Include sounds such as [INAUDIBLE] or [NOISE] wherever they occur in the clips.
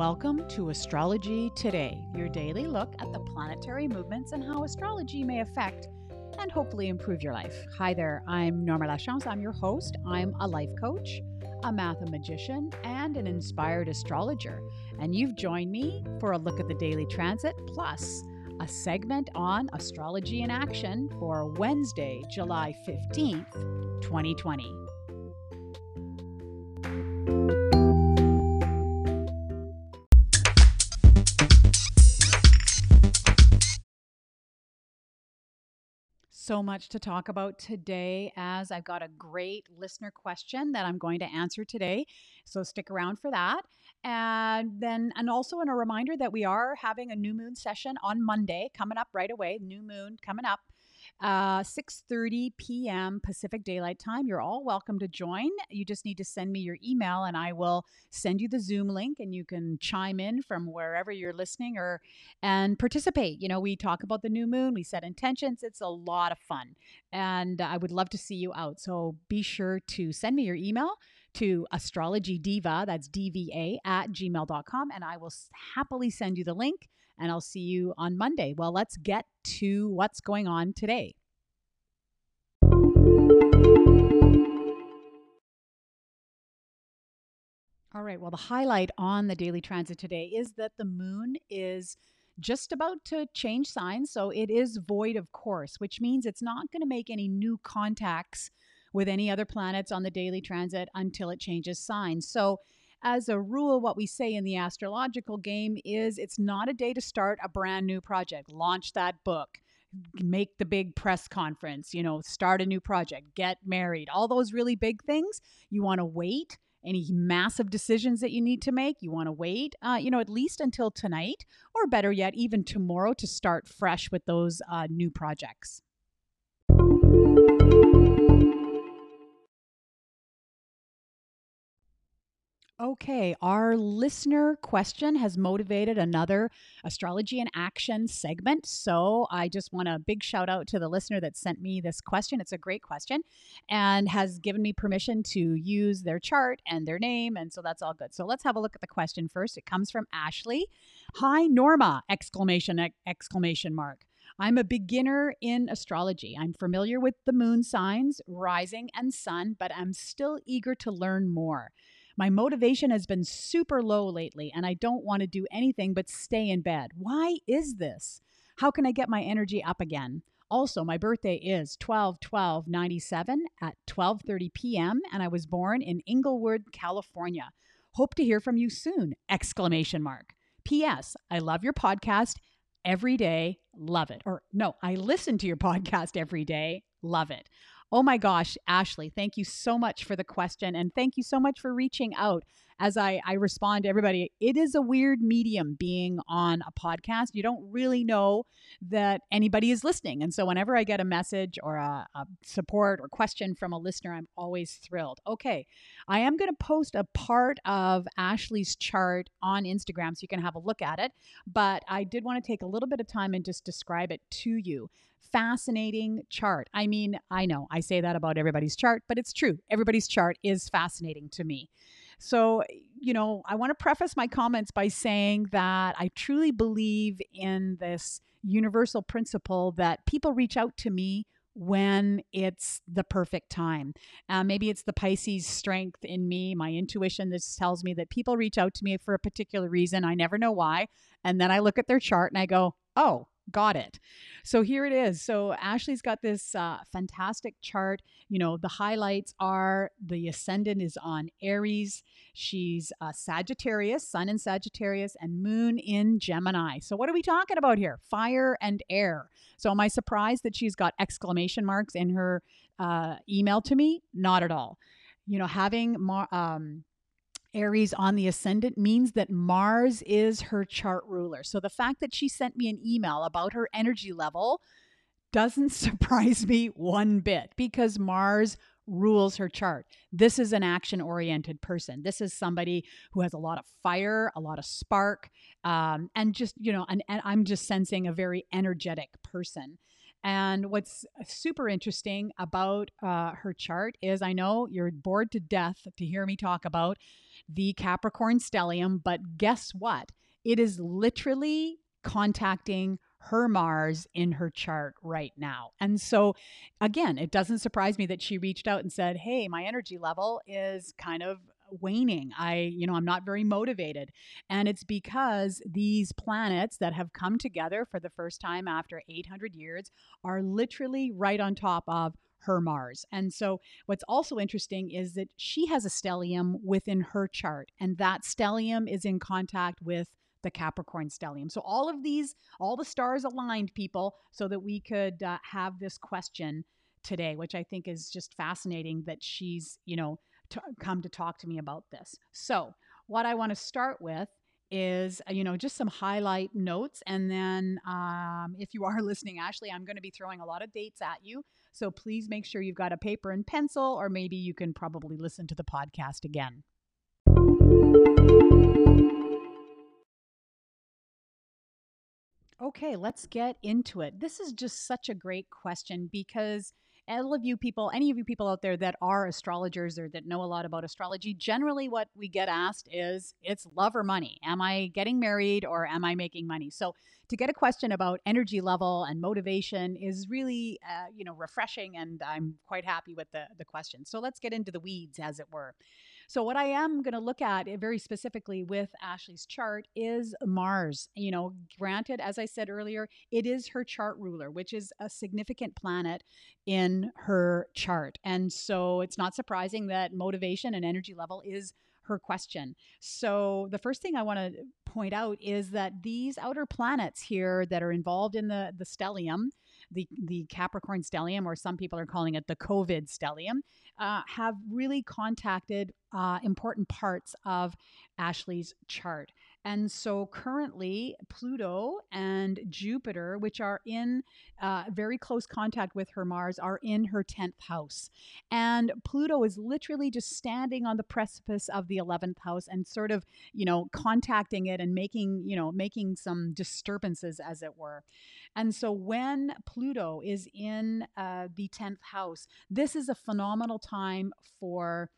Welcome to Astrology Today, your daily look at the planetary movements and how astrology may affect and hopefully improve your life. Hi there, I'm Norma Lachance. I'm your host. I'm a life coach, a mathematician, and an inspired astrologer. And you've joined me for a look at the daily transit plus a segment on astrology in action for Wednesday, July 15th, 2020. So much to talk about today as I've got a great listener question that I'm going to answer today. So stick around for that. And then, and also in a reminder that we are having a new moon session on Monday coming up right away. New moon coming up uh, 6.30 p.m. Pacific Daylight Time. You're all welcome to join. You just need to send me your email and I will send you the Zoom link and you can chime in from wherever you're listening or and participate. You know, we talk about the new moon, we set intentions. It's a lot of fun. And I would love to see you out. So be sure to send me your email to astrology diva, that's dva at gmail.com, and I will happily send you the link and I'll see you on Monday. Well, let's get to what's going on today. All right, well, the highlight on the daily transit today is that the moon is just about to change signs. So it is void of course, which means it's not going to make any new contacts with any other planets on the daily transit until it changes signs. So as a rule, what we say in the astrological game is it's not a day to start a brand new project, launch that book, make the big press conference, you know, start a new project, get married, all those really big things. You want to wait. Any massive decisions that you need to make, you want to wait, uh, you know, at least until tonight, or better yet, even tomorrow to start fresh with those uh, new projects. Okay, our listener question has motivated another astrology in action segment. So I just want a big shout out to the listener that sent me this question. It's a great question and has given me permission to use their chart and their name. And so that's all good. So let's have a look at the question first. It comes from Ashley. Hi, Norma! Exclamation, exclamation mark. I'm a beginner in astrology. I'm familiar with the moon signs, rising, and sun, but I'm still eager to learn more. My motivation has been super low lately, and I don't want to do anything but stay in bed. Why is this? How can I get my energy up again? Also, my birthday is 12 12 97 at 12:30 p.m. and I was born in Inglewood, California. Hope to hear from you soon. Exclamation mark. P.S. I love your podcast every day. Love it. Or no, I listen to your [LAUGHS] podcast every day. Love it. Oh my gosh, Ashley, thank you so much for the question. And thank you so much for reaching out. As I, I respond to everybody, it is a weird medium being on a podcast. You don't really know that anybody is listening. And so whenever I get a message or a, a support or question from a listener, I'm always thrilled. Okay, I am going to post a part of Ashley's chart on Instagram so you can have a look at it. But I did want to take a little bit of time and just describe it to you fascinating chart. I mean, I know I say that about everybody's chart, but it's true. Everybody's chart is fascinating to me. So, you know, I want to preface my comments by saying that I truly believe in this universal principle that people reach out to me when it's the perfect time. Uh, maybe it's the Pisces strength in me, my intuition that tells me that people reach out to me for a particular reason. I never know why. And then I look at their chart and I go, oh, got it. So here it is. So Ashley's got this uh, fantastic chart. You know, the highlights are the ascendant is on Aries. She's a Sagittarius, Sun in Sagittarius, and Moon in Gemini. So what are we talking about here? Fire and air. So am I surprised that she's got exclamation marks in her uh, email to me? Not at all. You know, having um, Aries on the ascendant means that Mars is her chart ruler. So the fact that she sent me an email about her energy level doesn't [LAUGHS] surprise me one bit because Mars rules her chart. This is an action oriented person. This is somebody who has a lot of fire, a lot of spark, um, and just, you know, and, and I'm just sensing a very energetic person. And what's super interesting about uh, her chart is I know you're bored to death to hear me talk about the Capricorn stellium, but guess what? It is literally contacting her Mars in her chart right now. And so, again, it doesn't surprise me that she reached out and said, Hey, my energy level is kind of waning. I, you know, I'm not very motivated. And it's because these planets that have come together for the first time after 800 years are literally right on top of her Mars. And so, what's also interesting is that she has a stellium within her chart, and that stellium is in contact with the Capricorn stellium. So, all of these, all the stars aligned, people, so that we could uh, have this question today, which I think is just fascinating that she's, you know, t- come to talk to me about this. So, what I want to start with is uh, you know just some highlight notes and then um, if you [LAUGHS] are listening ashley i'm going to be throwing a lot of dates at you. So please make sure you've got a paper and pencil or maybe you can probably listen to the podcast again. Okay let's get into it. This is just such a great question because all of you people, any of you people out there that are astrologers or that know a lot about astrology, generally what we get asked is it's love or money. Am I getting married or am I making money? So to get a question about energy level and motivation is really, uh, you know, refreshing, and I'm quite happy with the the question. So let's get into the weeds, as it were. So, what I am going to look at eh, very specifically with Ashley's chart is Mars. You know, granted, as I said earlier, it is her chart ruler, which is a significant planet in her chart. And so it's not surprising that motivation and energy level is her question. So, the first thing I want to point out is that these outer planets here that are involved in the, the stellium, the, the Capricorn stellium, or some people are calling it the COVID stellium, uh, have really contacted uh, important parts of Ashley's chart. And so currently, Pluto and Jupiter, which are in uh, very close contact with her Mars, are in her 10th house. And Pluto is literally just standing on the precipice of the 11th house and sort of, you know, contacting it and making, you know, making some disturbances, as it were. And so when Pluto is in uh, the 10th house, this is a phenomenal time for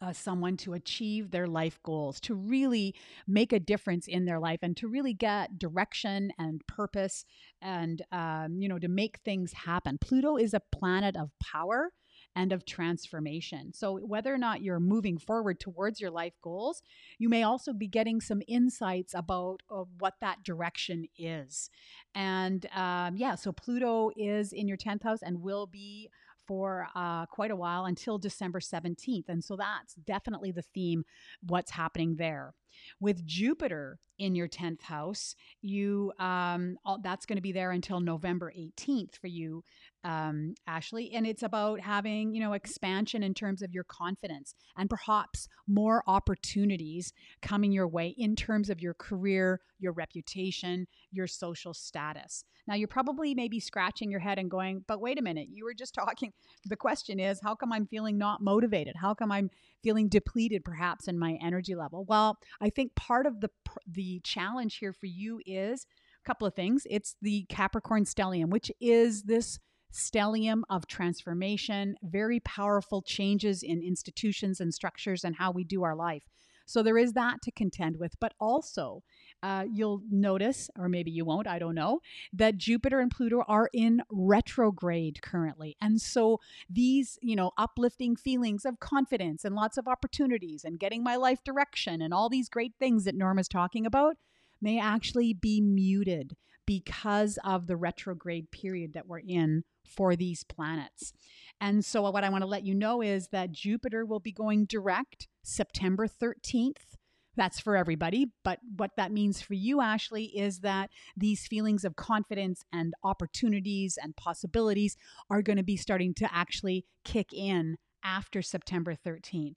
uh, someone to achieve their life goals, to really make a difference in their life, and to really get direction and purpose, and um, you know, to make things happen. Pluto is a planet of power and of transformation. So, whether or not you're moving forward towards your life goals, you may also be getting some insights about uh, what that direction is. And um, yeah, so Pluto is in your 10th house and will be for uh, quite a while until December 17th. And so that's definitely the theme, what's happening there. With Jupiter in your 10th house, you um, all, that's going to be there until November 18th for you, um, Ashley. And it's about having, you know, expansion in terms of your confidence and perhaps more opportunities coming your way in terms of your career, your reputation, your social status. Now, you're probably maybe scratching your head and going, but wait a minute, you were just [LAUGHS] talking. The question is, how come I'm feeling not motivated? How come I'm feeling depleted perhaps in my energy level? Well, I think part of the the challenge here for you is a couple of things. It's the Capricorn stellium, which is this stellium of transformation, very powerful changes in institutions and structures and how we do our life. So there is that to contend with, but also uh, you'll notice, or maybe you won't, I don't know, that Jupiter and Pluto are in retrograde currently. And so these, you know, uplifting feelings of confidence and lots of opportunities and getting my life direction and all these great things that Norma's talking about may actually be muted because of the retrograde period that we're in for these planets. And so, what I want to let you know is that Jupiter will be going direct September 13th. That's for everybody. But what that means for you, Ashley, is that these feelings of confidence and opportunities and possibilities are going to be starting to actually kick in after September 13th.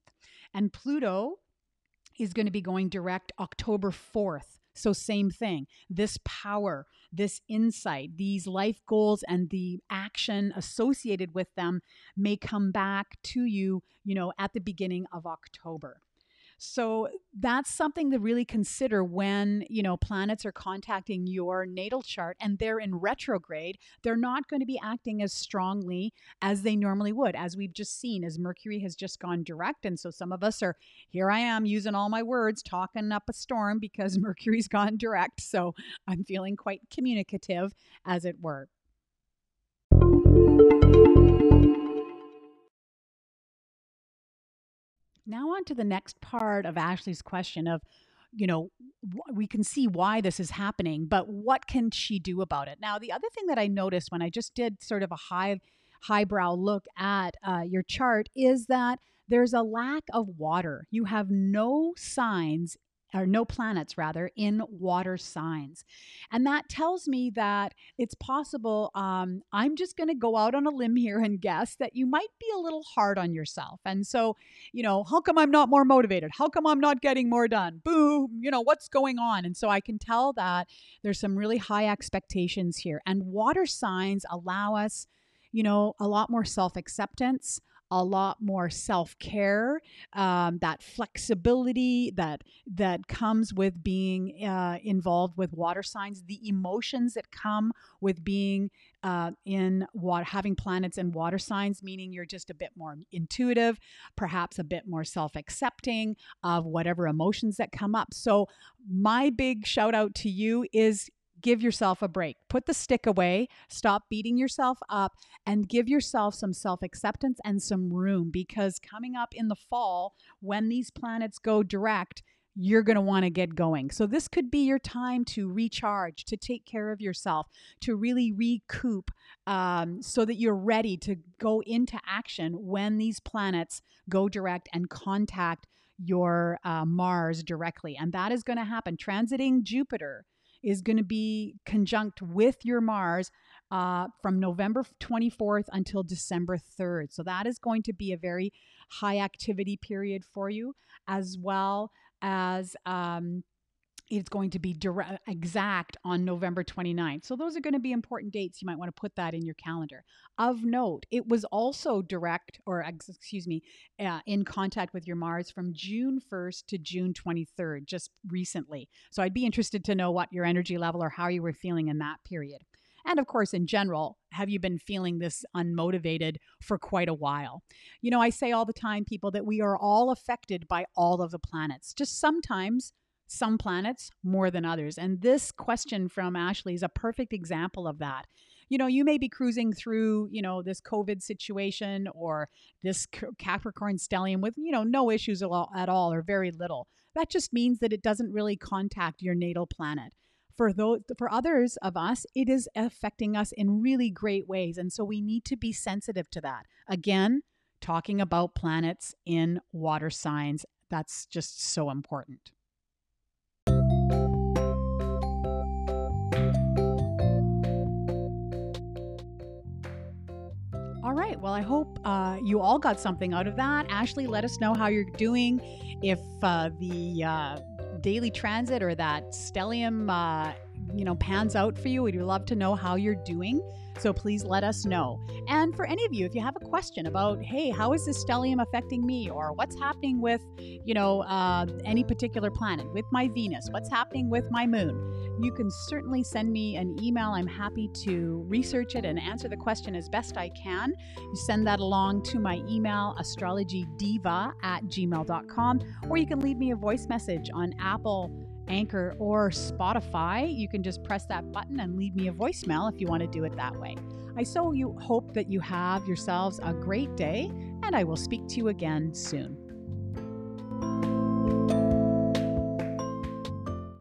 And Pluto is going to be going direct October 4th. So, same thing. This power, this insight, these life goals, and the action associated with them may come back to you, you know, at the beginning of October. So that's something to really consider when, you know, planets are contacting your natal chart and they're in retrograde. They're not going to be acting as strongly as they normally would, as we've just seen, as Mercury has just gone direct. And so some of us are, here I am using all my words, talking up a storm because [LAUGHS] Mercury's gone direct. So I'm feeling quite communicative, as it were. Now, on to the next part of Ashley's question of, you know, we can see why this is happening, but what can she do about it? Now, the other thing that I noticed when I just did sort of a high, highbrow look at uh, your chart is that there's a lack of water. You have no signs or no planets rather in water signs. And that tells me that it's possible um, i'm just going to go out on a limb here and guess that you might be a little hard on yourself. And so you know how come i'm not more motivated? How come i'm not getting more done? Boom you know what's going on? And so i can tell that there's some really high expectations here. And water signs allow us you know a lot more self-acceptance a lot more self-care um, that flexibility that that comes with being uh, involved with water signs the emotions that come with being uh, in water having planets in water signs meaning you're just a bit more intuitive perhaps a bit more self-accepting of whatever emotions that come up. So my big shout out to you is give yourself a break. Put the stick away, stop beating yourself up, and give yourself some self acceptance and some room because coming up in the fall, when these planets go direct, you're going to want to get going. So, this could be your time to recharge, to take care of yourself, to really recoup um, so that you're ready to go into action when these planets go direct and contact your uh, Mars directly. And that is going to happen. Transiting Jupiter is going to be conjunct with your Mars uh, from November 24th until December 3rd. So that is going to be a very high activity period for you, as well as um, it's going to be direct, exact on November 29th. So those are going to be important dates. You might want to put that in your calendar. Of note, it was also direct, or excuse me, uh, in contact with your Mars from June 1st to June 23rd, just recently. So I'd be interested to know what your energy level or how you were feeling in that period. And of course, in general, have you been feeling this unmotivated for quite a while? You know, I say all the time, people, that we are all affected by all of the planets. Just sometimes some planets more than others. And this question from Ashley is a perfect example of that. You know, you may be cruising through, you know, this COVID situation or this Capricorn stellium with, you know, no issues at all or very little. That just means that it doesn't really contact your natal planet. For those, for others of us, it is affecting us in really great ways, and so we need to be sensitive to that. Again, talking about planets in water signs, that's just so important. All right. Well, I hope uh, you all got something out of that. Ashley, let us know how you're doing. If uh, the uh, daily transit or that stellium, uh, you know, pans out for you, we'd love to know how you're doing. So please let us know. And for any of you, if you have a question about, hey, how is this stellium affecting me, or what's happening with, you know, uh, any particular planet, with my Venus, what's happening with my moon, you can certainly send me an email. I'm happy to research it and answer the question as best I can. You send that along to my email, astrologydiva at gmail.com, or you can leave me a voice message on Apple. Anchor, or Spotify. You can just press that button and leave me a voicemail if you want to do it that way. I so you hope that you have yourselves a great day, and I will speak to you again soon.